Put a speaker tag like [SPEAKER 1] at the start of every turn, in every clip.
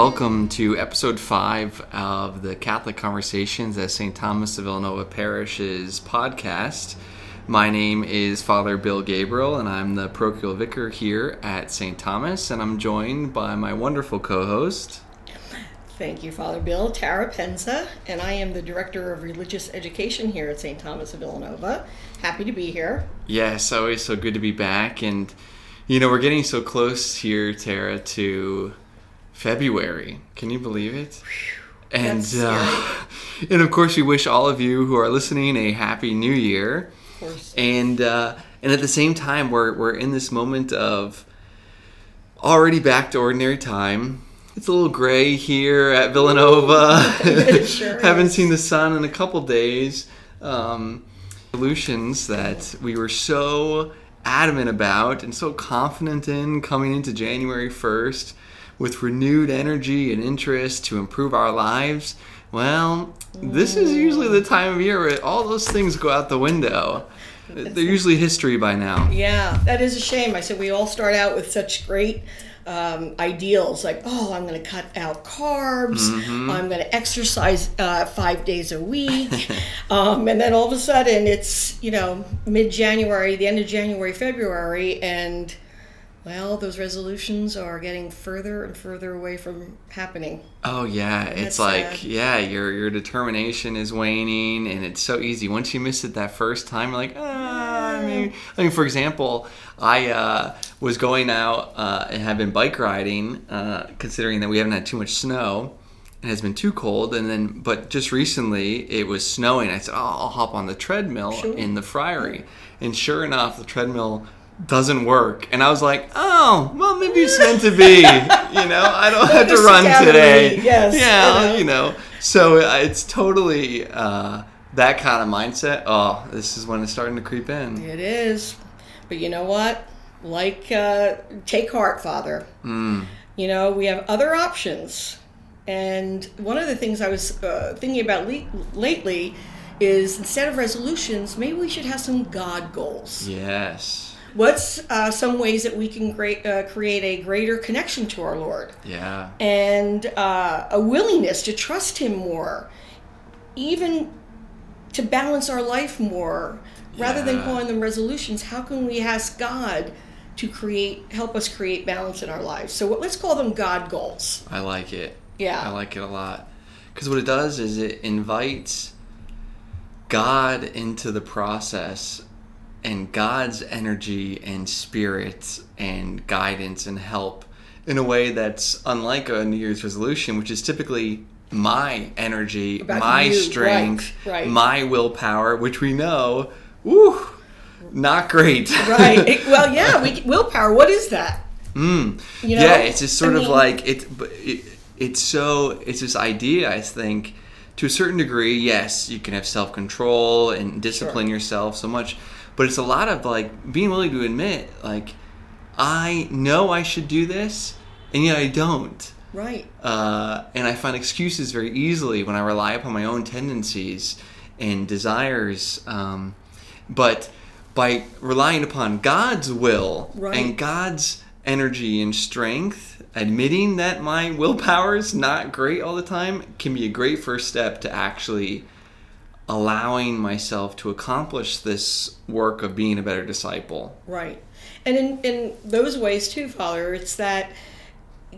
[SPEAKER 1] welcome to episode five of the Catholic Conversations at St. Thomas of Villanova Parish's podcast. My name is Father Bill Gabriel, and I'm the parochial vicar here at St. Thomas, and I'm joined by my wonderful co host.
[SPEAKER 2] Thank you, Father Bill. Tara Penza, and I am the Director of Religious Education here at St. Thomas of Villanova. Happy to be here.
[SPEAKER 1] Yes, always so good to be back. And, you know, we're getting so close here, Tara, to February. Can you believe it? And, uh, and of course, we wish all of you who are listening a happy new year.
[SPEAKER 2] Of course.
[SPEAKER 1] And, uh, and at the same time, we're, we're in this moment of already back to ordinary time it's a little gray here at Villanova.
[SPEAKER 2] Sure
[SPEAKER 1] Haven't
[SPEAKER 2] is.
[SPEAKER 1] seen the sun in a couple days. Um, solutions that we were so adamant about and so confident in coming into January 1st with renewed energy and interest to improve our lives. Well, this is usually the time of year where all those things go out the window. They're usually history by now.
[SPEAKER 2] Yeah, that is a shame. I said we all start out with such great um, ideals like, oh, I'm going to cut out carbs,
[SPEAKER 1] Mm-hmm.
[SPEAKER 2] I'm going to exercise uh, five days a week. um, and then all of a sudden it's, you know, mid January, the end of January, February, and well, those resolutions are getting further and further away from happening.
[SPEAKER 1] Oh yeah, it's like
[SPEAKER 2] sad.
[SPEAKER 1] yeah, your your determination is waning, and it's so easy. Once you miss it that first time, you're like, ah. I mean, I mean, for example, I uh, was going out uh, and have been bike riding, uh, considering that we haven't had too much snow. It has been too cold, and then but just recently it was snowing. I said, oh, I'll hop on the treadmill
[SPEAKER 2] Sure.
[SPEAKER 1] in the friary, and sure enough, the treadmill doesn't work and i was like oh well maybe it's meant to be you know i don't have to run
[SPEAKER 2] sit down and
[SPEAKER 1] today
[SPEAKER 2] yes,
[SPEAKER 1] yeah
[SPEAKER 2] know.
[SPEAKER 1] you know so uh, it's totally uh, that kind of mindset oh this is when it's starting to creep in
[SPEAKER 2] It is. But you know what? Like, uh, take heart, Father.
[SPEAKER 1] Mm.
[SPEAKER 2] You know, we have other options. And one of the things I was uh, thinking about le- lately is instead of resolutions, maybe we should have some God goals.
[SPEAKER 1] yes
[SPEAKER 2] What's uh, some ways that we can great, uh, create a greater connection to our Lord?
[SPEAKER 1] yeah
[SPEAKER 2] and uh, a willingness to trust him more, even to balance our life more, rather than calling them resolutions. How can we ask God to create, help us create balance in our lives? So what, let's call them God goals.
[SPEAKER 1] i like it
[SPEAKER 2] Yeah.
[SPEAKER 1] i like it a lot because what it does is it invites god into the process and God's energy and spirit and guidance and help in a way that's unlike a New Year's resolution, which is typically my energy,
[SPEAKER 2] About
[SPEAKER 1] my
[SPEAKER 2] you,
[SPEAKER 1] strength,
[SPEAKER 2] right, right.
[SPEAKER 1] my willpower, which we know, woo, not great.
[SPEAKER 2] Right. It- well, yeah. We, willpower. What is that?
[SPEAKER 1] Mm.
[SPEAKER 2] You know,
[SPEAKER 1] yeah, it's just sort
[SPEAKER 2] I
[SPEAKER 1] of
[SPEAKER 2] mean-
[SPEAKER 1] like it, it. It's so. It's this idea. I think, to a certain degree, yes, you can have self control and discipline
[SPEAKER 2] Sure.
[SPEAKER 1] yourself so much, but it's a lot of like being willing to admit, like, I know I should do this, and yet I don't.
[SPEAKER 2] Right.
[SPEAKER 1] Uh, and I find excuses very easily when I rely upon my own tendencies and desires. Um, but by relying upon God's will
[SPEAKER 2] Right.
[SPEAKER 1] and God's energy and strength, admitting that my willpower is not great all the time can be a great first step to actually allowing myself to accomplish this work of being a better disciple.
[SPEAKER 2] Right. And in, in those ways, too, Father, it's that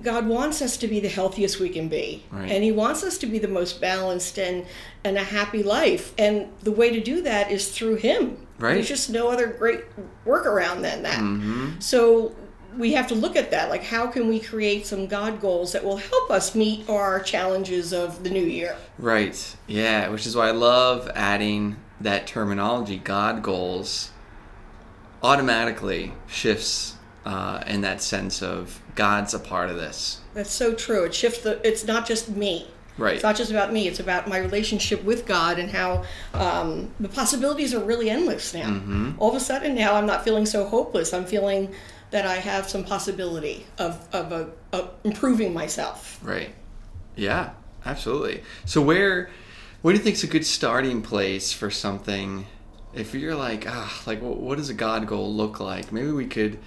[SPEAKER 2] God wants us to be the healthiest we can be.
[SPEAKER 1] Right.
[SPEAKER 2] And He wants us to be the most balanced and, and a happy life. And the way to do that is through Him.
[SPEAKER 1] Right.
[SPEAKER 2] There's just no other great workaround than that.
[SPEAKER 1] Mm-hmm.
[SPEAKER 2] So we have to look at that. Like, how can we create some God goals that will help us meet our challenges of the new year?
[SPEAKER 1] Right. Yeah, which is why I love adding that terminology, God goals, automatically shifts uh, in that sense of God's a part of this.
[SPEAKER 2] That's so true. It shifts the. It's not just me.
[SPEAKER 1] Right.
[SPEAKER 2] It's not just about me. It's about my relationship with God and how um, the possibilities are really endless now.
[SPEAKER 1] Mm-hmm.
[SPEAKER 2] All of a sudden, now I'm not feeling so hopeless. I'm feeling that I have some possibility of of, a, of improving myself.
[SPEAKER 1] Right. Yeah, absolutely. So where what do you think is a good starting place for something if you're like, ah, like what, what does a God goal look like? Maybe we could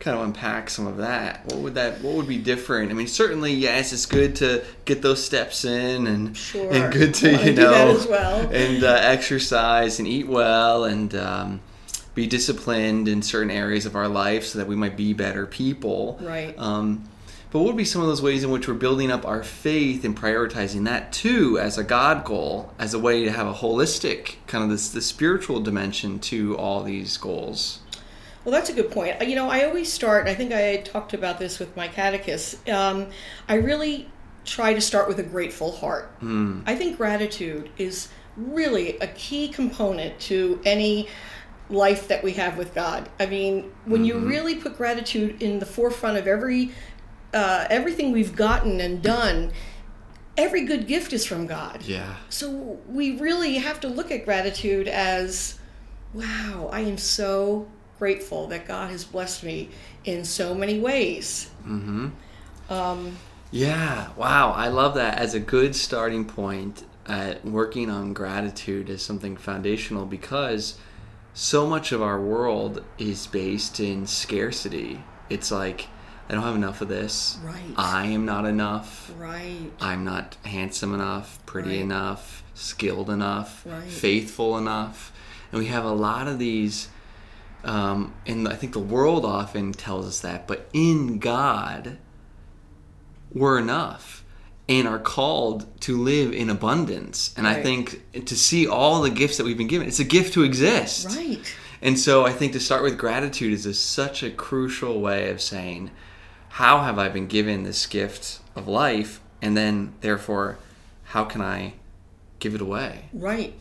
[SPEAKER 1] kind of unpack some of that. What would that? What would be different? I mean, certainly, yes, it's good to get those steps in, and
[SPEAKER 2] Sure.
[SPEAKER 1] and good to
[SPEAKER 2] Wanna
[SPEAKER 1] you know
[SPEAKER 2] well.
[SPEAKER 1] and uh, exercise and eat well and um, be disciplined in certain areas of our life so that we might be better people.
[SPEAKER 2] Right.
[SPEAKER 1] Um, but what would be some of those ways in which we're building up our faith and prioritizing that too as a God goal, as a way to have a holistic kind of this the spiritual dimension to all these goals?
[SPEAKER 2] Well, that's a good point. You know, I always start, I think I talked about this with my catechist. Um, I really try to start with a grateful heart. I think gratitude is really a key component to any life that we have with God. I mean, when you really put gratitude in the forefront of every uh, everything we've gotten and done, every good gift is from God.
[SPEAKER 1] Yeah.
[SPEAKER 2] So we really have to look at gratitude as wow, I am so grateful that God has blessed me in so many ways.
[SPEAKER 1] Mm-hmm.
[SPEAKER 2] Um,
[SPEAKER 1] Yeah, wow. I love that as a good starting point at working on gratitude as something foundational because so much of our world is based in scarcity. It's like, I don't have enough of this.
[SPEAKER 2] Right.
[SPEAKER 1] I am not enough.
[SPEAKER 2] right.
[SPEAKER 1] I'm not handsome enough, pretty
[SPEAKER 2] Right.
[SPEAKER 1] enough, skilled enough,
[SPEAKER 2] Right.
[SPEAKER 1] faithful enough. And we have a lot of these, um, and I think the world often tells us that, but in God, we're enough and are called to live in abundance. And I think to see all the gifts that we've been given, it's a gift to exist.
[SPEAKER 2] Right.
[SPEAKER 1] And so I think to start with gratitude is a, such a crucial way of saying, how have I been given this gift of life? And then, therefore, how can I give it away?
[SPEAKER 2] Right.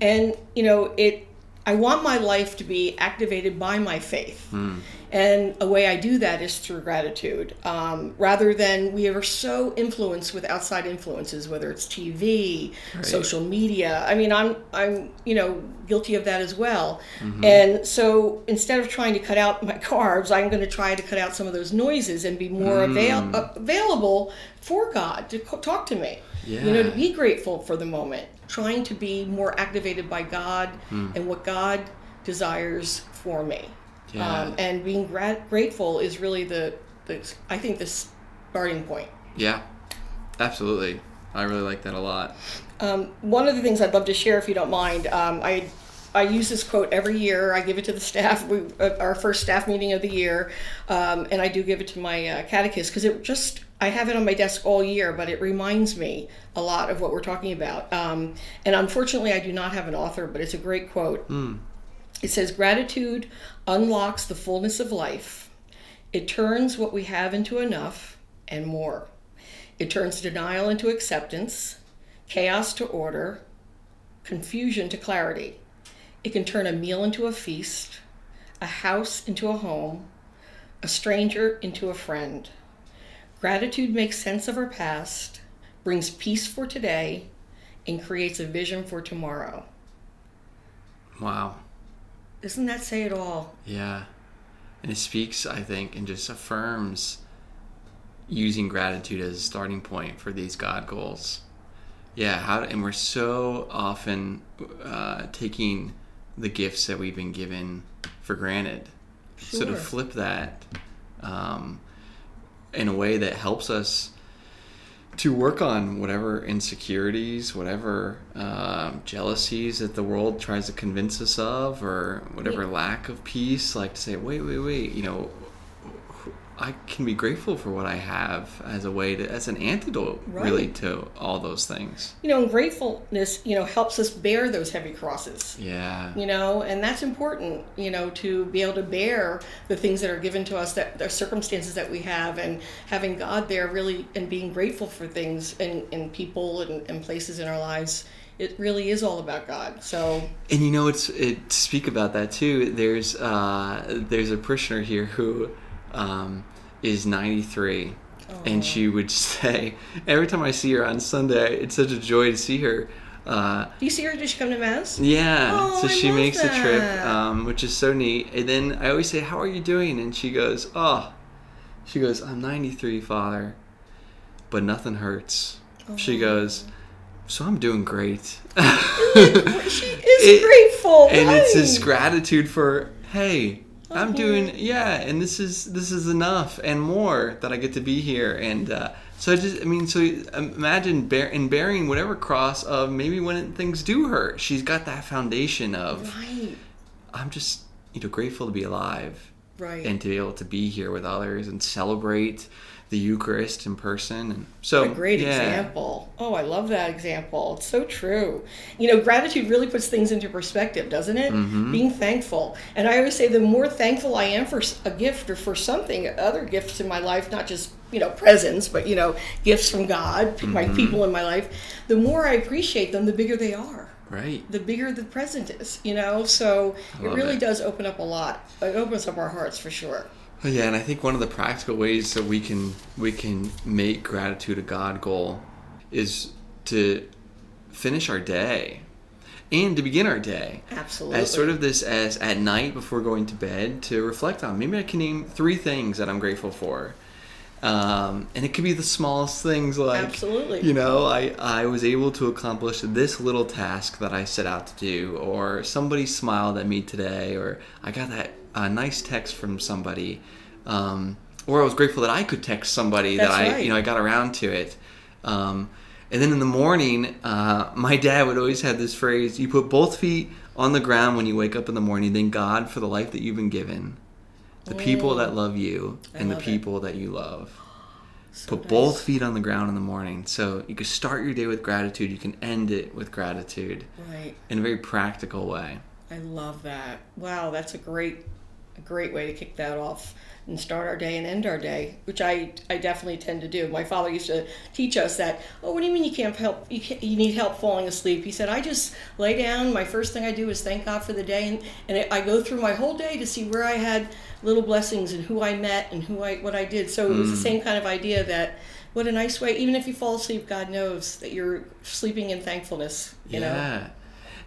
[SPEAKER 2] And you know, it I want my life to be activated by my faith. Hmm. And a way I do that is through gratitude. Um, rather than we are so influenced with outside influences, whether it's TV, social media. I mean, I'm I'm you know guilty of that as well. And so instead of trying to cut out my carbs, I'm going to try to cut out some of those noises and be more avail- uh, available for God to co- talk to me. You know, to be grateful for the moment, trying to be more activated by God and what God desires for me.
[SPEAKER 1] Yeah.
[SPEAKER 2] Um, and being gra- grateful is really the, the, I think, the starting point.
[SPEAKER 1] Yeah, absolutely. I really like that a lot.
[SPEAKER 2] Um, one of the things I'd love to share, if you don't mind, um, I I use this quote every year. I give it to the staff. We, uh, our first staff meeting of the year, um, and I do give it to my uh, catechist because it just I have it on my desk all year, but it reminds me a lot of what we're talking about. Um, and unfortunately, I do not have an author, but it's a great quote. It says, "Gratitude unlocks the fullness of life. It turns what we have into enough and more. It turns denial into acceptance." chaos to order, confusion to clarity. It can turn a meal into a feast, a house into a home, a stranger into a friend. Gratitude makes sense of our past, brings peace for today, and creates a vision for tomorrow.
[SPEAKER 1] Wow.
[SPEAKER 2] Doesn't that say it all?
[SPEAKER 1] Yeah. And it speaks, I think, and just affirms using gratitude as a starting point for these God goals. Yeah, how and we're so often uh, taking the gifts that we've been given for granted. So to
[SPEAKER 2] Sure.
[SPEAKER 1] flip that um, in a way that helps us to work on whatever insecurities, whatever um, jealousies that the world tries to convince us of, or whatever
[SPEAKER 2] Yeah.
[SPEAKER 1] lack of peace, like to say, wait, wait, wait, you know, I can be grateful for what I have as a way to, as an antidote, really, to all those things.
[SPEAKER 2] You know, and gratefulness, you know, helps us bear those heavy crosses.
[SPEAKER 1] Yeah.
[SPEAKER 2] you know and that's important you know to be able to bear the things that are given to us that the circumstances that we have and having god there really and being grateful for things and, and people and, and places in our lives it really is all about god so
[SPEAKER 1] And you know, it's it, to speak about that too. There's uh, there's a parishioner here who um, is 93, and she would say every time I see her on Sunday, it's such a joy to see her. Uh,
[SPEAKER 2] do you see her did she come to mass
[SPEAKER 1] yeah,
[SPEAKER 2] Oh,
[SPEAKER 1] so
[SPEAKER 2] I
[SPEAKER 1] she makes the trip, um, which is so neat. And then I always say, "How are you doing?" And she goes, "Oh," she goes, "I'm 93, Father, but nothing hurts." She goes, "So I'm doing great."
[SPEAKER 2] she is
[SPEAKER 1] It-
[SPEAKER 2] grateful
[SPEAKER 1] and it's this gratitude for hey I'm doing yeah, and this is this is enough and more that I get to be here, and uh, so I just I mean, so imagine bear, in bearing whatever cross of maybe when things do hurt, she's got that foundation of
[SPEAKER 2] Right.
[SPEAKER 1] I'm just you know grateful to be alive,
[SPEAKER 2] Right.
[SPEAKER 1] and to be able to be here with others and celebrate the Eucharist in person, and so
[SPEAKER 2] a great
[SPEAKER 1] yeah.
[SPEAKER 2] example. Oh, I love that example. It's so true. You know, gratitude really puts things into perspective, doesn't it?
[SPEAKER 1] Mm-hmm.
[SPEAKER 2] Being thankful. And I always say the more thankful I am for a gift or for something, other gifts in my life, not just, you know, presents, but, you know, gifts from God, my
[SPEAKER 1] Mm-hmm.
[SPEAKER 2] people in my life, the more I appreciate them, the bigger they are.
[SPEAKER 1] Right.
[SPEAKER 2] The bigger the present is, you know? So it really
[SPEAKER 1] it.
[SPEAKER 2] does open up a lot. It opens up our hearts for sure.
[SPEAKER 1] Well, Yeah, and I think one of the practical ways that we can we can make gratitude a God goal is to finish our day and to begin our day
[SPEAKER 2] Absolutely.
[SPEAKER 1] as sort of this as at night before going to bed to reflect on. Maybe I can name three things that I'm grateful for. Um, and it could be the smallest things like
[SPEAKER 2] Absolutely.
[SPEAKER 1] you know I, I was able to accomplish this little task that i set out to do or somebody smiled at me today or i got that uh, nice text from somebody um, or i was grateful that i could text somebody that i
[SPEAKER 2] right.
[SPEAKER 1] you know i got around to it um, and then in the morning uh, my dad would always have this phrase you put both feet on the ground when you wake up in the morning thank god for the life that you've been given the people that love you
[SPEAKER 2] I
[SPEAKER 1] and the
[SPEAKER 2] love it.
[SPEAKER 1] people that you love
[SPEAKER 2] So
[SPEAKER 1] Put
[SPEAKER 2] nice.
[SPEAKER 1] both feet on the ground in the morning. So you can start your day with gratitude. You can end it with gratitude
[SPEAKER 2] Right.
[SPEAKER 1] in a very practical way.
[SPEAKER 2] I love that. Wow, that's a great, a great way to kick that off and start our day and end our day, which I, I definitely tend to do. My father used to teach us that. Oh, what do you mean you can't help? You, can't, you need help falling asleep? He said, I just lay down. My first thing I do is thank God for the day, and, and I go through my whole day to see where I had little blessings and who I met and who I what I did. So it was the same kind of idea that. What a nice way! Even if you fall asleep, God knows that you're sleeping in thankfulness. You know.
[SPEAKER 1] yeah.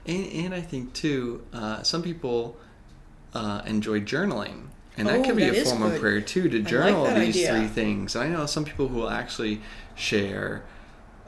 [SPEAKER 1] And, and I think, too, uh, some people uh, enjoy journaling. And that
[SPEAKER 2] Oh,
[SPEAKER 1] can be
[SPEAKER 2] that
[SPEAKER 1] a form
[SPEAKER 2] good.
[SPEAKER 1] of prayer, too, to journal
[SPEAKER 2] that
[SPEAKER 1] these
[SPEAKER 2] idea.
[SPEAKER 1] three things. And I know some people who will actually share,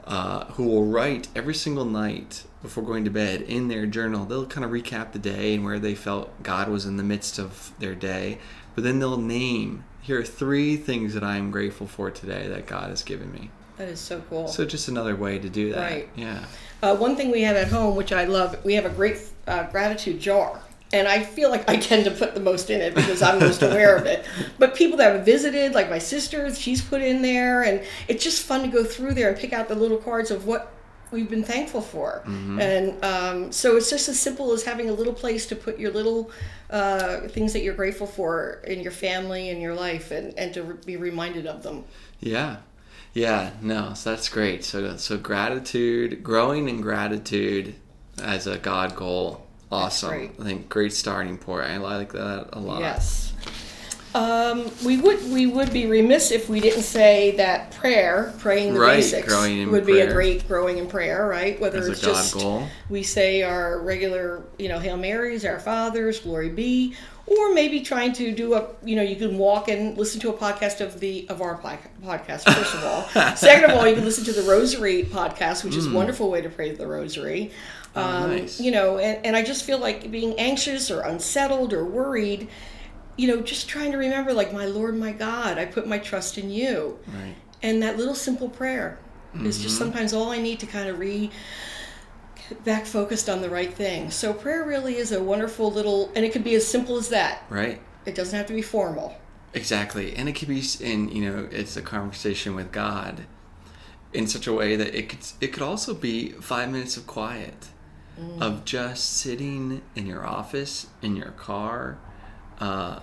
[SPEAKER 1] uh, who will write every single night before going to bed in their journal. They'll kind of recap the day and where they felt God was in the midst of their day. But then they'll name, here are three things that I am grateful for today that God has given me.
[SPEAKER 2] That is so cool.
[SPEAKER 1] So just another way to do that.
[SPEAKER 2] Right.
[SPEAKER 1] Yeah.
[SPEAKER 2] Uh, one thing we have at home, which I love, we have a great uh, gratitude jar. And I feel like I tend to put the most in it because I'm most aware of it. But people that have visited, like my sister, she's put in there. And it's just fun to go through there and pick out the little cards of what we've been thankful for. And um, so it's just as simple as having a little place to put your little uh, things that you're grateful for in your family and your life and, and to be reminded of them.
[SPEAKER 1] Yeah. Yeah, no, so that's great. So so gratitude, growing in gratitude as a God goal. Awesome. I think great starting point. I like that a lot.
[SPEAKER 2] Yes. Um, we would we would be remiss if we didn't say that prayer, praying the
[SPEAKER 1] Right,
[SPEAKER 2] basics, would be a great growing in prayer, right? Whether
[SPEAKER 1] As a
[SPEAKER 2] it's just
[SPEAKER 1] goal.
[SPEAKER 2] we say our regular, you know, Hail Marys, Our Fathers, Glory be, or maybe trying to do a, you know, you can walk and listen to a podcast of the of our podcast. First of all, second of all, you can listen to the Rosary podcast, which is a wonderful way to pray the Rosary. Um.
[SPEAKER 1] Oh, nice.
[SPEAKER 2] You know, and, and I just feel like being anxious or unsettled or worried, you know, just trying to remember, like, my Lord, my God, I put my trust in you.
[SPEAKER 1] Right.
[SPEAKER 2] And that little simple prayer is
[SPEAKER 1] Mm-hmm.
[SPEAKER 2] just sometimes all I need to kind of re back focused on the right thing. So prayer really is a wonderful little, and it could be as simple as that.
[SPEAKER 1] Right.
[SPEAKER 2] It doesn't have to be formal.
[SPEAKER 1] Exactly. And it could be in, you know, it's a conversation with God in such a way that it could it could also be 5 minutes of quiet of just sitting in your office, in your car, uh,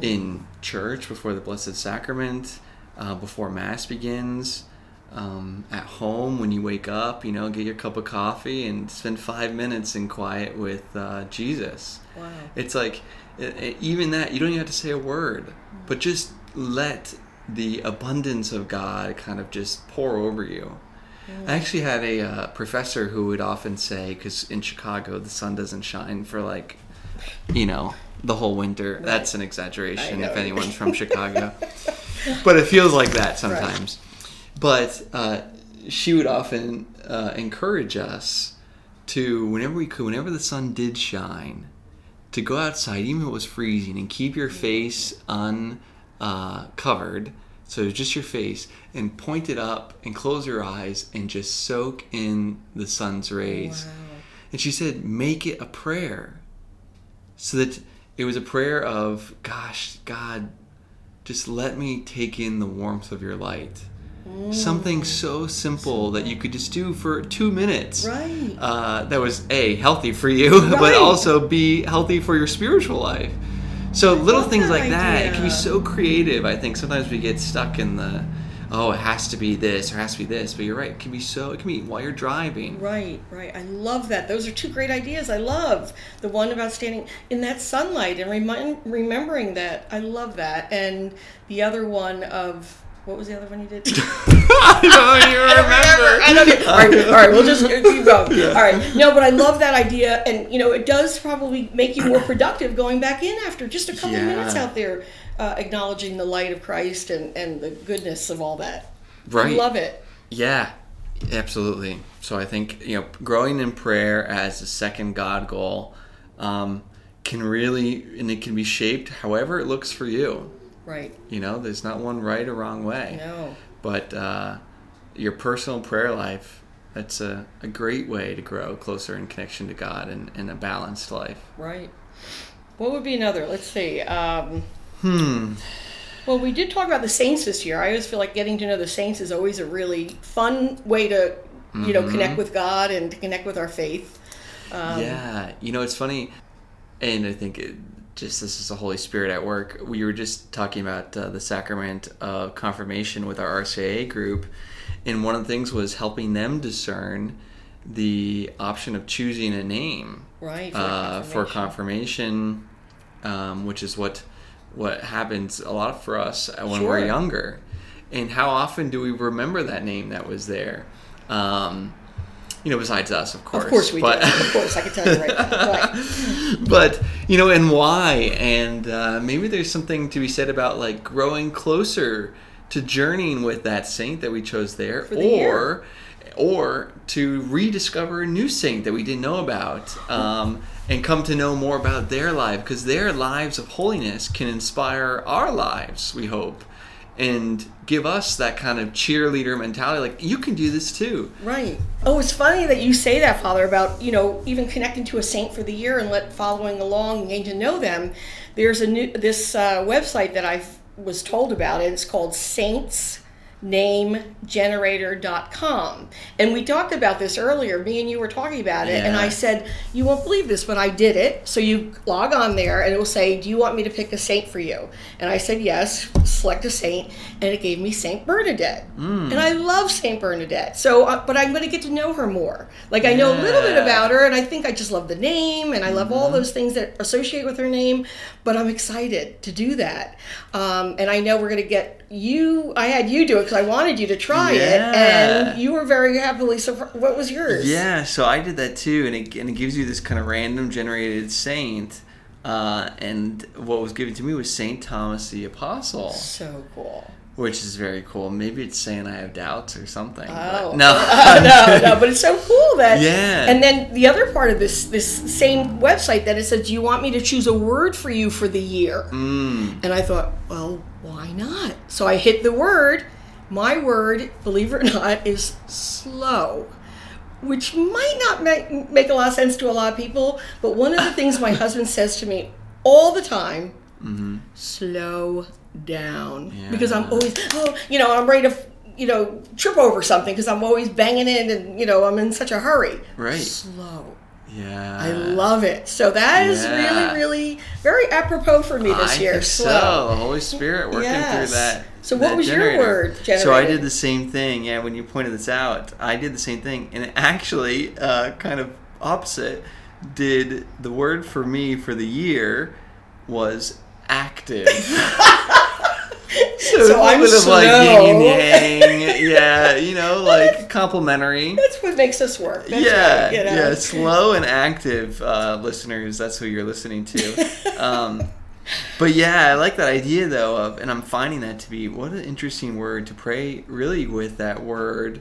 [SPEAKER 1] in church before the Blessed Sacrament, uh, before Mass begins, um, at home when you wake up, you know, get your cup of coffee and spend five minutes in quiet with uh, Jesus.
[SPEAKER 2] Wow.
[SPEAKER 1] It's like, e- e- even that, you don't even have to say a word, but just let the abundance of God kind of just pour over you. I actually had a uh, professor who would often say, because in Chicago the sun doesn't shine for like, you know, the whole winter. That's an exaggeration if anyone's from Chicago. but it feels like that sometimes. But uh, she would often uh, encourage us to, whenever we could, whenever the sun did shine, to go outside, even if it was freezing, and keep your face uncovered. Uh, covered, so just your face, and point it up and close your eyes and just soak in the sun's rays.
[SPEAKER 2] Wow.
[SPEAKER 1] And she said, make it a prayer. So that it was a prayer of, gosh, God, just let me take in the warmth of your light. Something so simple that you could just do for two minutes.
[SPEAKER 2] Right.
[SPEAKER 1] Uh, that was A, healthy for you,
[SPEAKER 2] Right.
[SPEAKER 1] but also B, healthy for your spiritual life. So little things like that, it can be so creative. I think sometimes we get stuck in the, oh, it has to be this or it has to be this. But you're right, it can be so, it can be while you're driving.
[SPEAKER 2] Right, right. I love that. Those are two great ideas. I love the one about standing in that sunlight and remind, remembering that. I love that. And the other one of what was the other one you did?
[SPEAKER 1] I don't even remember.
[SPEAKER 2] I don't even, all, right, all right, we'll just keep going. All right. No, but I love that idea. And, you know, it does probably make you more productive going back in after just a couple
[SPEAKER 1] Yeah.
[SPEAKER 2] minutes out there uh, acknowledging the light of Christ and, and the goodness of all that.
[SPEAKER 1] Right.
[SPEAKER 2] I love it.
[SPEAKER 1] Yeah, absolutely. So I think you know, growing in prayer as a second God goal um, can really, and it can be shaped however it looks for you.
[SPEAKER 2] Right.
[SPEAKER 1] You know, there's not one right or wrong way.
[SPEAKER 2] No.
[SPEAKER 1] But uh, your personal prayer life, that's a, a great way to grow closer in connection to God and, and a balanced life.
[SPEAKER 2] Right. What would be another? Let's see. Um,
[SPEAKER 1] Hmm.
[SPEAKER 2] well, we did talk about the saints this year. I always feel like getting to know the saints is always a really fun way to, you know, connect with God and to connect with our faith. Um,
[SPEAKER 1] yeah, you know it's funny, and I think it, just this is the Holy Spirit at work. We were just talking about uh, the sacrament of confirmation with our RCIA group, and one of the things was helping them discern the option of choosing a name
[SPEAKER 2] Right. For,
[SPEAKER 1] uh, for
[SPEAKER 2] confirmation.
[SPEAKER 1] confirmation, um, which is what what happens a lot for us when we're younger. And how often do we remember that name that was there? Um, you know, besides us, of course.
[SPEAKER 2] Of course we
[SPEAKER 1] but,
[SPEAKER 2] do. Of course, I can tell you right now. Right.
[SPEAKER 1] but you know, and why? And uh, maybe there's something to be said about like growing closer to journeying with that saint that we chose there,
[SPEAKER 2] the
[SPEAKER 1] or
[SPEAKER 2] year.
[SPEAKER 1] or to rediscover a new saint that we didn't know about. Um, and come to know more about their life because their lives of holiness can inspire our lives, we hope, and give us that kind of cheerleader mentality like, you can do this too.
[SPEAKER 2] Right. Oh, it's funny that you say that, Father, about, you know, even connecting to a saint for the year and let following along and getting to know them. There's a new this uh, website that I was told about it. It's called saintsnamegenerator.com. And we talked about this earlier. Me and you were talking about it. And I said, You won't believe this, but I did it. So you log on there and it will say, Do you want me to pick a saint for you? And I said, Yes, select a saint. And it gave me Saint Bernadette. And I love Saint Bernadette. So, uh, but I'm going to get to know her more. Like, I know a little bit about her, and I think I just love the name and I love all those things that associate with her name. But I'm excited to do that. Um, and I know we're going to get you, I had you do it because I wanted you to try it. And you were very happily surprised. What was yours?
[SPEAKER 1] Yeah, so I did that too, and it, and it gives you this kind of random generated saint. Uh, and what was given to me was Saint Thomas the Apostle,
[SPEAKER 2] So cool.
[SPEAKER 1] which is very cool. Maybe it's saying I have doubts or something.
[SPEAKER 2] Oh
[SPEAKER 1] no,
[SPEAKER 2] no, no! But it's so cool that
[SPEAKER 1] Yeah.
[SPEAKER 2] And then the other part of this this same website that it says, "Do you want me to choose a word for you for the year?"
[SPEAKER 1] Mm,
[SPEAKER 2] And I thought, well, why not? So I hit the word. My word, believe it or not, is slow, which might not make, make a lot of sense to a lot of people. But one of the things my husband says to me all the time mm-hmm. slow down. Because I'm always, oh, you know, I'm ready to, you know, trip over something because I'm always banging in and, you know, I'm in such a hurry.
[SPEAKER 1] Right.
[SPEAKER 2] Slow.
[SPEAKER 1] Yeah.
[SPEAKER 2] I love it. So that is
[SPEAKER 1] Yeah.
[SPEAKER 2] really, really very apropos for me this
[SPEAKER 1] I
[SPEAKER 2] year.
[SPEAKER 1] so. Holy Spirit working
[SPEAKER 2] Yes.
[SPEAKER 1] through that.
[SPEAKER 2] So what was your
[SPEAKER 1] generator.
[SPEAKER 2] word
[SPEAKER 1] So I did the same thing. Yeah, when you pointed this out, I did the same thing, and it actually, uh, kind of opposite, did the word for me for the year was active. so,
[SPEAKER 2] So I'm
[SPEAKER 1] bit of like yin and yang, yeah, you know, like complimentary.
[SPEAKER 2] That's what makes us work. That's
[SPEAKER 1] yeah,
[SPEAKER 2] right, you know?
[SPEAKER 1] yeah, slow and active uh, listeners. That's who you're listening to. Um, but yeah, I like that idea though of, and I'm finding that to be what an interesting word to pray. Really, with that word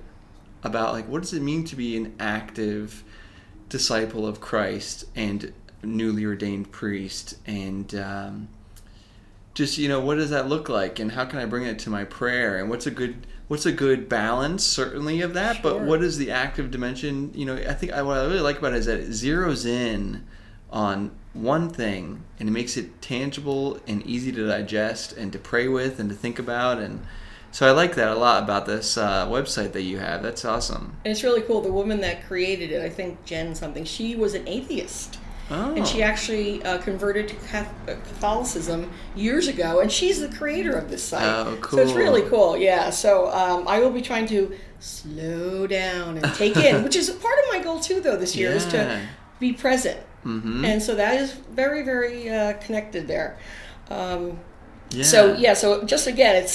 [SPEAKER 1] about like what does it mean to be an active disciple of Christ and newly ordained priest and um, just you know what does that look like? And how can i bring it to my prayer? And what's a good what's a good balance? Certainly of that but what is the active dimension? You know i think I, what i really like about it is that it zeroes in on one thing and it makes it tangible and easy to digest and to pray with and to think about. And so i like that a lot about this uh, website that you have. That's awesome.
[SPEAKER 2] And it's really cool. The woman that created it, I think Jen something, she was an atheist.
[SPEAKER 1] Oh
[SPEAKER 2] And she actually uh, converted to uh, Catholicism years ago, and she's the creator of this site.
[SPEAKER 1] Oh,
[SPEAKER 2] So it's really cool, yeah. So um, I will be trying to slow down and take in, which is a part of my goal too, though, this year, is to be present.
[SPEAKER 1] mm-hmm.
[SPEAKER 2] And so that is very, very uh, connected there. Um,
[SPEAKER 1] yeah.
[SPEAKER 2] So, yeah, so just again, it's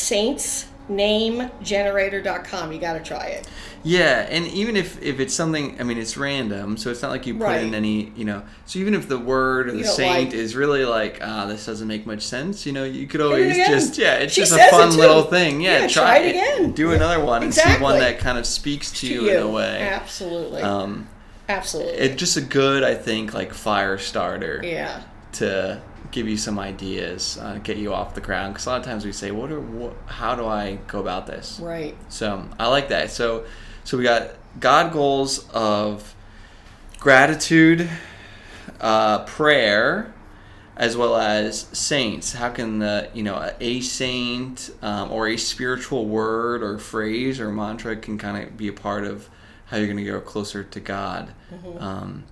[SPEAKER 2] saintsnamegenerator.com. You got to try it.
[SPEAKER 1] Yeah, and even if, if it's something, I mean, it's random, so it's not like you put
[SPEAKER 2] Right.
[SPEAKER 1] in any, you know. So even if the word or the saint
[SPEAKER 2] like-
[SPEAKER 1] is really like, ah, this doesn't make much sense, you know, you could always just, yeah, it's
[SPEAKER 2] She
[SPEAKER 1] just a fun little thing. Yeah,
[SPEAKER 2] Yeah, try it again.
[SPEAKER 1] Do another one and see one that kind of speaks to,
[SPEAKER 2] To
[SPEAKER 1] you, in a way.
[SPEAKER 2] Absolutely.
[SPEAKER 1] Um,
[SPEAKER 2] Absolutely.
[SPEAKER 1] it's just a good, I think, like fire starter
[SPEAKER 2] yeah.
[SPEAKER 1] To give you some ideas, uh, get you off the ground. Because a lot of times we say, what are, what, how do I go about this?
[SPEAKER 2] Right.
[SPEAKER 1] So I like that. So so we got God goals of gratitude, uh, prayer, as well as saints. How can the you know a saint um, or a spiritual word or phrase or mantra can kind of be a part of how you're going to go closer to God.
[SPEAKER 2] Mm-hmm.
[SPEAKER 1] Um,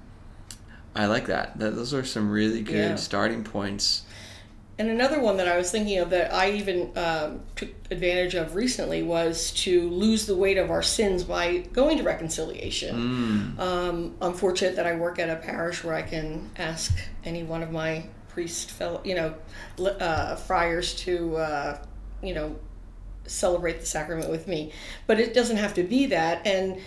[SPEAKER 1] I like that. that. Those are some really good
[SPEAKER 2] Yeah.
[SPEAKER 1] starting points.
[SPEAKER 2] And another one that I was thinking of that I even um, took advantage of recently was to lose the weight of our sins by going to reconciliation.
[SPEAKER 1] Mm.
[SPEAKER 2] Um, I'm fortunate that I work at a parish where I can ask any one of my priest fellow, you know, uh, friars to, uh, you know, celebrate the sacrament with me. But it doesn't have to be that. And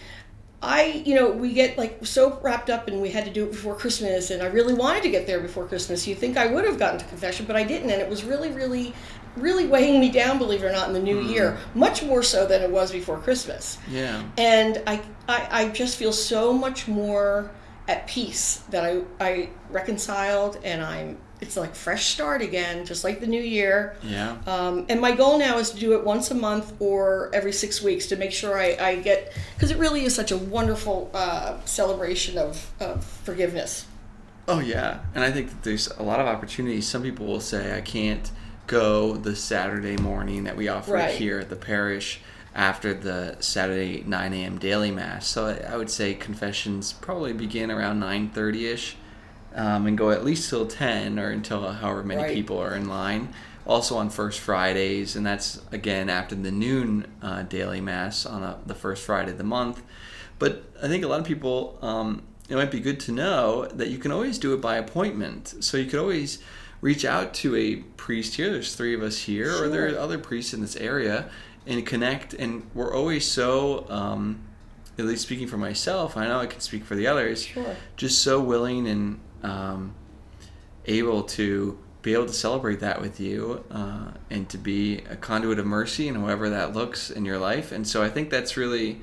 [SPEAKER 2] I, you know, we get like so wrapped up and we had to do it before Christmas and I really wanted to get there before Christmas. You think I would have gotten to confession, but I didn't. And it was really, really, really weighing me down, believe it or not, in the new year, mm-hmm. much more so than it was before Christmas.
[SPEAKER 1] Yeah.
[SPEAKER 2] And I, I, I just feel so much more at peace that I, I reconciled and I'm, it's like fresh start again, just like the new year.
[SPEAKER 1] Yeah.
[SPEAKER 2] Um, and my goal now is to do it once a month or every six weeks to make sure I, I get, because it really is such a wonderful uh, celebration of, of forgiveness.
[SPEAKER 1] Oh yeah, and I think that there's a lot of opportunities. Some people will say I can't go the Saturday morning that we offer
[SPEAKER 2] Right.
[SPEAKER 1] here at the parish after the Saturday 9 a.m. daily mass. So I, I would say confessions probably begin around 9:30 ish, um, and go at least till 10 or until however many
[SPEAKER 2] Right.
[SPEAKER 1] people are in line. Also on first Fridays, and that's again after the noon uh, daily mass on a, the first Friday of the month. But I think a lot of people, um, it might be good to know that you can always do it by appointment. So you could always reach out to a priest here. There's three of us here, or there are other priests in this area, and connect. And we're always so, um, at least speaking for myself, I know I can speak for the others,
[SPEAKER 2] Sure.
[SPEAKER 1] just so willing and um, able to be able to celebrate that with you uh, and to be a conduit of mercy and however that looks in your life. And so I think that's really,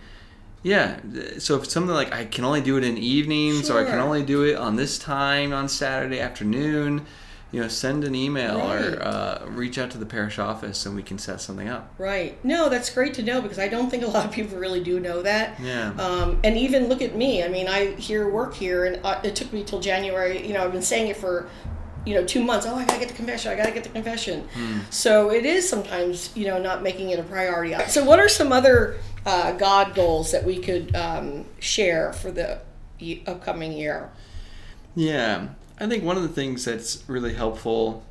[SPEAKER 1] yeah. So if it's something like I can only do it in evenings or I can only do it on this time on Saturday afternoon, you know, send an email
[SPEAKER 2] Right.
[SPEAKER 1] or uh, reach out to the parish office and we can set something up.
[SPEAKER 2] Right. No, that's great to know because I don't think a lot of people really do know that.
[SPEAKER 1] Yeah.
[SPEAKER 2] Um, and even look at me. I mean, I here work here, and uh, it took me till January. You know, I've been saying it for, you know, two months. Oh, I gotta get the confession. I gotta get the confession. So it is sometimes, you know, not making it a priority. So, what are some other uh, God goals that we could um, share for the upcoming year?
[SPEAKER 1] Yeah, I think one of the things that's really helpful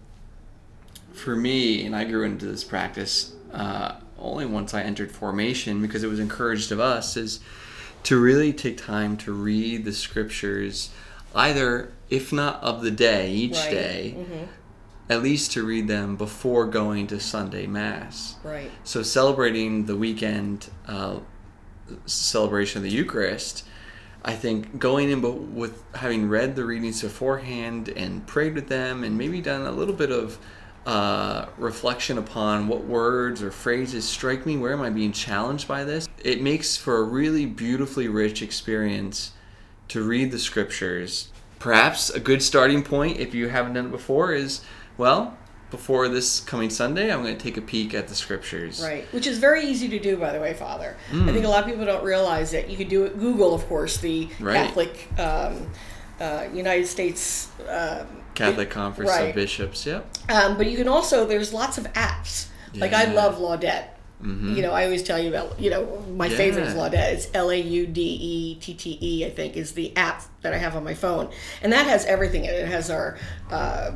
[SPEAKER 1] for me, and I grew into this practice uh, only once I entered formation because it was encouraged of us, is to really take time to read the scriptures, either if not of the day, each
[SPEAKER 2] Right.
[SPEAKER 1] day,
[SPEAKER 2] Mm-hmm.
[SPEAKER 1] at least to read them before going to Sunday Mass.
[SPEAKER 2] Right.
[SPEAKER 1] So celebrating the weekend uh, celebration of the Eucharist, I think going in but with having read the readings beforehand and prayed with them and maybe done a little bit of uh, reflection upon what words or phrases strike me. Where am I being challenged by this? It makes for a really beautifully rich experience to read the scriptures perhaps a good starting point if you haven't done it before is well before this coming sunday i'm going to take a peek at the scriptures
[SPEAKER 2] Right, which is very easy to do, by the way, Father. I think a lot of people don't realize that you can do it. Google, of course, the
[SPEAKER 1] Right.
[SPEAKER 2] Catholic um, uh, United States, um,
[SPEAKER 1] catholic conference
[SPEAKER 2] Right.
[SPEAKER 1] of bishops yep
[SPEAKER 2] um, but you can also there's lots of apps. Like I
[SPEAKER 1] Yeah. Mm-hmm.
[SPEAKER 2] love Laudette. You know, I always tell you about. You know, my favorite is Laudette. It's L A U D E T T E. I think is the app that I have on my phone, and that has everything in it. It has our uh,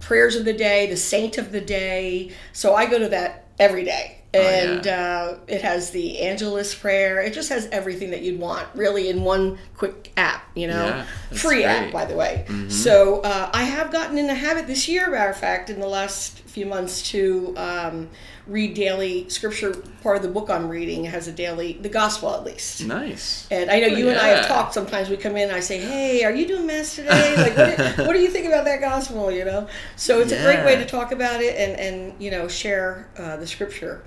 [SPEAKER 2] prayers of the day, the saint of the day. So I go to that every day. And
[SPEAKER 1] Oh,
[SPEAKER 2] uh, it has the Angelus prayer. It just has everything that you'd want, really, in one quick app. You know,
[SPEAKER 1] Yeah,
[SPEAKER 2] free app,
[SPEAKER 1] great. Mm-hmm.
[SPEAKER 2] by the way. So uh, I have gotten in the habit this year, matter of fact, in the last few months, to um, read daily scripture. Part of the book I'm reading has a daily, the gospel at least.
[SPEAKER 1] nice
[SPEAKER 2] And I know you and I have talked. Sometimes we come in, and I say, "Hey, are you doing mass today? Like, what, do- what do you think about that gospel?" You know. So it's a great way to talk about it and and you know share uh, the scripture.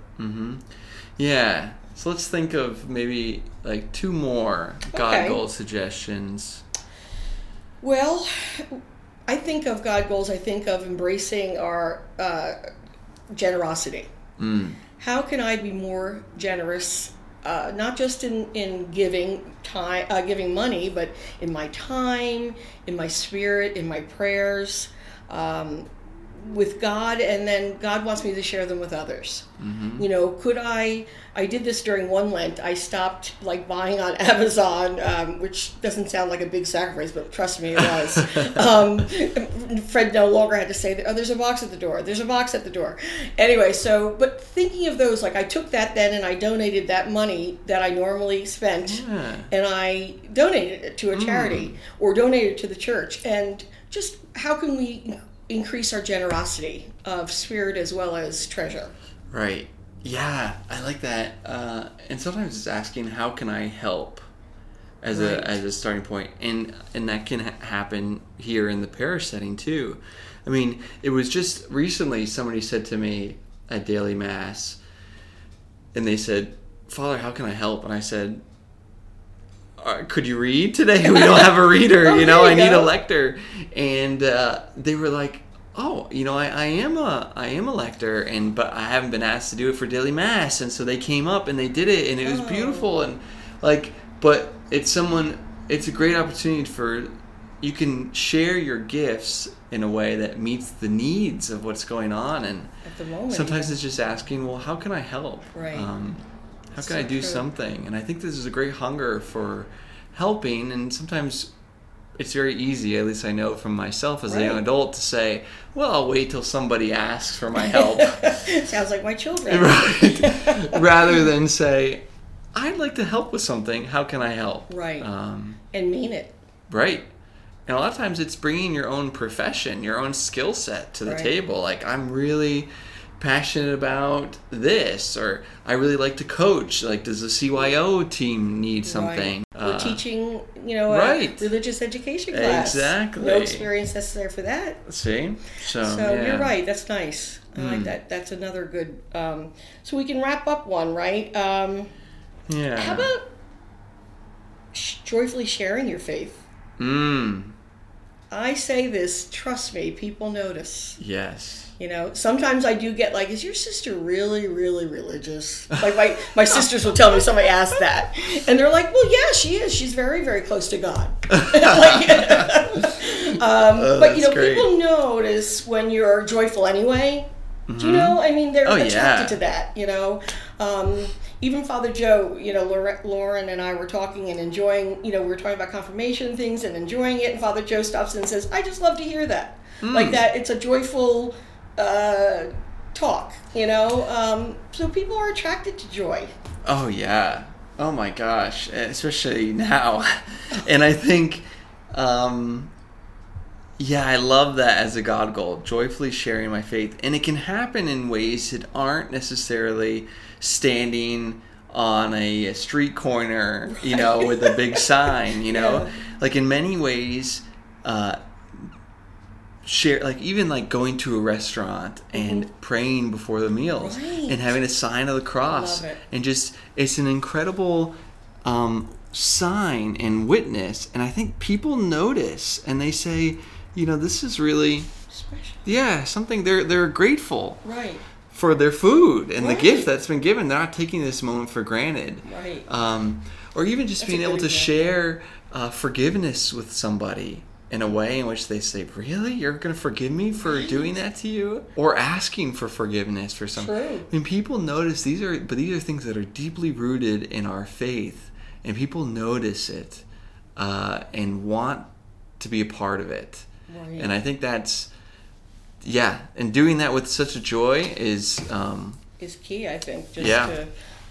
[SPEAKER 1] Yeah so let's think of maybe like two more god
[SPEAKER 2] Okay.
[SPEAKER 1] goal suggestions
[SPEAKER 2] Well, I think of God goals. I think of embracing our uh, generosity.
[SPEAKER 1] mm.
[SPEAKER 2] How can I be more generous? Uh, not just in, in giving time, uh, giving money, but in my time, in my spirit, in my prayers, um, with God, and then God wants me to share them with others. You know, could I? I did this during one Lent. I stopped like buying on Amazon, um, which doesn't sound like a big sacrifice, but trust me, it was. um, Fred no longer had to say, "Oh, there's a box at the door. There's a box at the door." Anyway, so but thinking of those, like I took that then and I donated that money that I normally spent
[SPEAKER 1] Yeah.
[SPEAKER 2] and I donated it to a charity or donated it to the church. And just how can we increase our generosity of spirit as well as treasure?
[SPEAKER 1] Right. Yeah, I like that. Uh, and sometimes it's asking, "How can I help?" As
[SPEAKER 2] Right.
[SPEAKER 1] a as a starting point, and and that can ha- happen here in the parish setting too. I mean, it was just recently somebody said to me at daily mass, and they said, "Father, how can I help?" And I said, uh, "Could you read today? We don't have a reader.
[SPEAKER 2] Oh,
[SPEAKER 1] you know, I need
[SPEAKER 2] go.
[SPEAKER 1] a lector." And uh, they were like, "Oh, you know, I, I am a I am a lector, and but I haven't been asked to do it for daily mass." And so they came up and they did it, and it was
[SPEAKER 2] Oh.
[SPEAKER 1] beautiful. And like, but it's someone. It's a great opportunity for you can share your gifts in a way that meets the needs of what's going on and
[SPEAKER 2] At the moment,
[SPEAKER 1] sometimes it's just asking well how can i help
[SPEAKER 2] Right.
[SPEAKER 1] um, how
[SPEAKER 2] That's
[SPEAKER 1] can i do
[SPEAKER 2] true.
[SPEAKER 1] something and i think this is a great hunger for helping and sometimes it's very easy at least i know from myself as a young adult to say well i'll wait till somebody asks for my help
[SPEAKER 2] sounds like my children.
[SPEAKER 1] right rather than say i'd like to help with something how can i help
[SPEAKER 2] Right.
[SPEAKER 1] um,
[SPEAKER 2] And mean it.
[SPEAKER 1] Right. And a lot of times it's bringing your own profession, your own skill set to the
[SPEAKER 2] Right.
[SPEAKER 1] table. Like, I'm really passionate about this, or I really like to coach. Like, does the CYO team need something?
[SPEAKER 2] Right.
[SPEAKER 1] Uh,
[SPEAKER 2] teaching, you know, a
[SPEAKER 1] right.
[SPEAKER 2] religious education class.
[SPEAKER 1] Exactly.
[SPEAKER 2] No experience necessary for that.
[SPEAKER 1] See? So,
[SPEAKER 2] So
[SPEAKER 1] yeah.
[SPEAKER 2] you're right. That's nice. I like
[SPEAKER 1] Mm.
[SPEAKER 2] that. That's another good. Um, so we can wrap up one, right? Um,
[SPEAKER 1] Yeah.
[SPEAKER 2] how about sh- joyfully sharing your faith?
[SPEAKER 1] Mmm.
[SPEAKER 2] I say this. Trust me, people notice.
[SPEAKER 1] Yes.
[SPEAKER 2] You know, sometimes I do get like, "Is your sister really, really religious?" Like my my sisters will tell me somebody asked that, and they're like, "Well, yeah, she is. She's very, very close to God." like, um,
[SPEAKER 1] Oh,
[SPEAKER 2] but you know,
[SPEAKER 1] great.
[SPEAKER 2] people notice when you're joyful anyway. Do you know? I mean, they're
[SPEAKER 1] Oh,
[SPEAKER 2] attracted
[SPEAKER 1] yeah.
[SPEAKER 2] to that. You know, um, even Father Joe. You know, Lauren and I were talking and enjoying. You know, we were talking about confirmation things and enjoying it. And Father Joe stops and says, "I just love to hear that.
[SPEAKER 1] Hmm.
[SPEAKER 2] Like that. It's a joyful." Uh, talk you know um, so people are attracted to joy
[SPEAKER 1] Oh yeah. Oh my gosh, especially now. and I think um yeah, I love that as a God goal, joyfully sharing my faith. And it can happen in ways that aren't necessarily standing on a street corner, you know, with a big sign, you know.
[SPEAKER 2] Yeah.
[SPEAKER 1] Like in many ways, uh share like even like going to a restaurant and praying before the meals
[SPEAKER 2] Mm-hmm. Right.
[SPEAKER 1] and having a sign of the cross and just it's an incredible um, sign and witness, and I think people notice and they say, you know, this is really,
[SPEAKER 2] Special.
[SPEAKER 1] yeah, something they're they're grateful
[SPEAKER 2] Right.
[SPEAKER 1] for their food and the gift that's been given. They're not taking this moment for granted.
[SPEAKER 2] Right.
[SPEAKER 1] Um, or even just
[SPEAKER 2] That's
[SPEAKER 1] being able to
[SPEAKER 2] example.
[SPEAKER 1] share uh, forgiveness with somebody in a way in which they say, "Really, you're going to forgive me for doing that to you?" Or asking for forgiveness for something.
[SPEAKER 2] True.
[SPEAKER 1] I mean, people notice these are, but these are things that are deeply rooted in our faith, and people notice it uh, and want to be a part of it.
[SPEAKER 2] Right.
[SPEAKER 1] And I think that's, yeah, and doing that with such a joy is, um,
[SPEAKER 2] is key, I think, just
[SPEAKER 1] Yeah.
[SPEAKER 2] to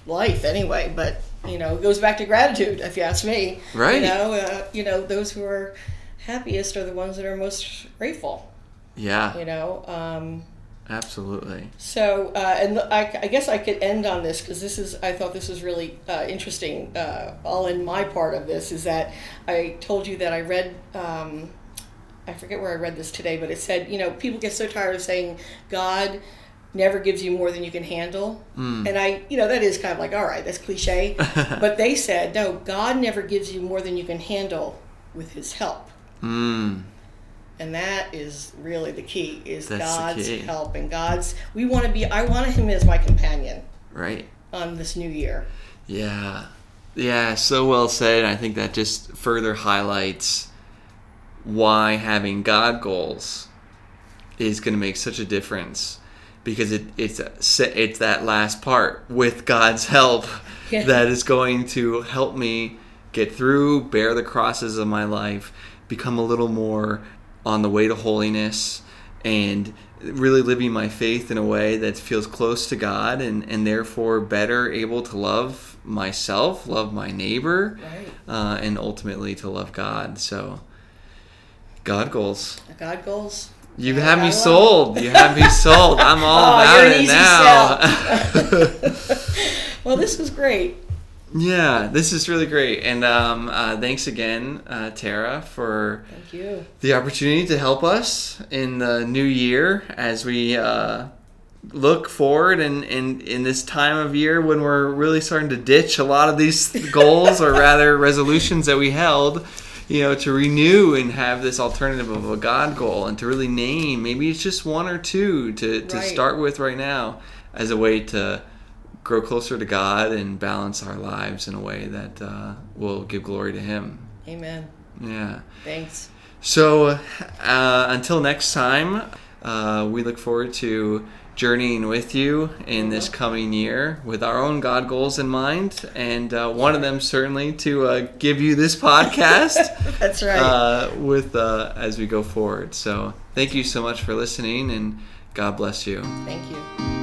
[SPEAKER 2] life anyway. But you know, it goes back to gratitude, if you ask me.
[SPEAKER 1] Right.
[SPEAKER 2] You know, uh, you know, those who are happiest are the ones that are most grateful.
[SPEAKER 1] yeah,
[SPEAKER 2] You know. Um,
[SPEAKER 1] absolutely.
[SPEAKER 2] so, uh, and I, I guess I could end on this because this is, I thought this was really uh, interesting. Uh, all in my part of this is that I told you that I read, um, I forget where I read this today, but it said, you know, people get so tired of saying God never gives you more than you can handle. And I, you know, that is kind of like, all right, that's cliche. but they said, no, God never gives you more than you can handle with his help.
[SPEAKER 1] Mm,
[SPEAKER 2] And that is really the key is
[SPEAKER 1] That's
[SPEAKER 2] God's
[SPEAKER 1] key.
[SPEAKER 2] help and God's we want to be I want him as my companion
[SPEAKER 1] right.
[SPEAKER 2] on this new year.
[SPEAKER 1] Yeah. Yeah, so well said. I think that just further highlights why having God goals is going to make such a difference because it, it's it's that last part with God's help
[SPEAKER 2] Yeah.
[SPEAKER 1] that is going to help me get through, bear the crosses of my life, become a little more on the way to holiness, and really living my faith in a way that feels close to God and, and therefore better able to love myself, love my neighbor,
[SPEAKER 2] Right.
[SPEAKER 1] uh, and ultimately to love God. So, God goals.
[SPEAKER 2] God goals.
[SPEAKER 1] You
[SPEAKER 2] Yeah,
[SPEAKER 1] have me
[SPEAKER 2] I love it.
[SPEAKER 1] sold. You have me sold. I'm all
[SPEAKER 2] Oh,
[SPEAKER 1] about it now.
[SPEAKER 2] Well, this was great.
[SPEAKER 1] Yeah, this is really great. And um, uh, thanks again, uh, Tara, for
[SPEAKER 2] Thank you.
[SPEAKER 1] the opportunity to help us in the new year as we uh, look forward and in, in this time of year when we're really starting to ditch a lot of these goals or rather resolutions that we held you know to renew and have this alternative of a god goal and to really name maybe it's just one or two to, to
[SPEAKER 2] Right.
[SPEAKER 1] start with right now as a way to grow closer to god and balance our lives in a way that uh, will give glory to him
[SPEAKER 2] Amen.
[SPEAKER 1] yeah
[SPEAKER 2] Thanks.
[SPEAKER 1] so uh, until next time, uh, we look forward to journeying with you in this coming year with our own God goals in mind, and uh, one of them certainly to uh, give you this podcast
[SPEAKER 2] That's right.
[SPEAKER 1] uh, with uh, as we go forward. So thank you so much for listening, and God bless you.
[SPEAKER 2] Thank you.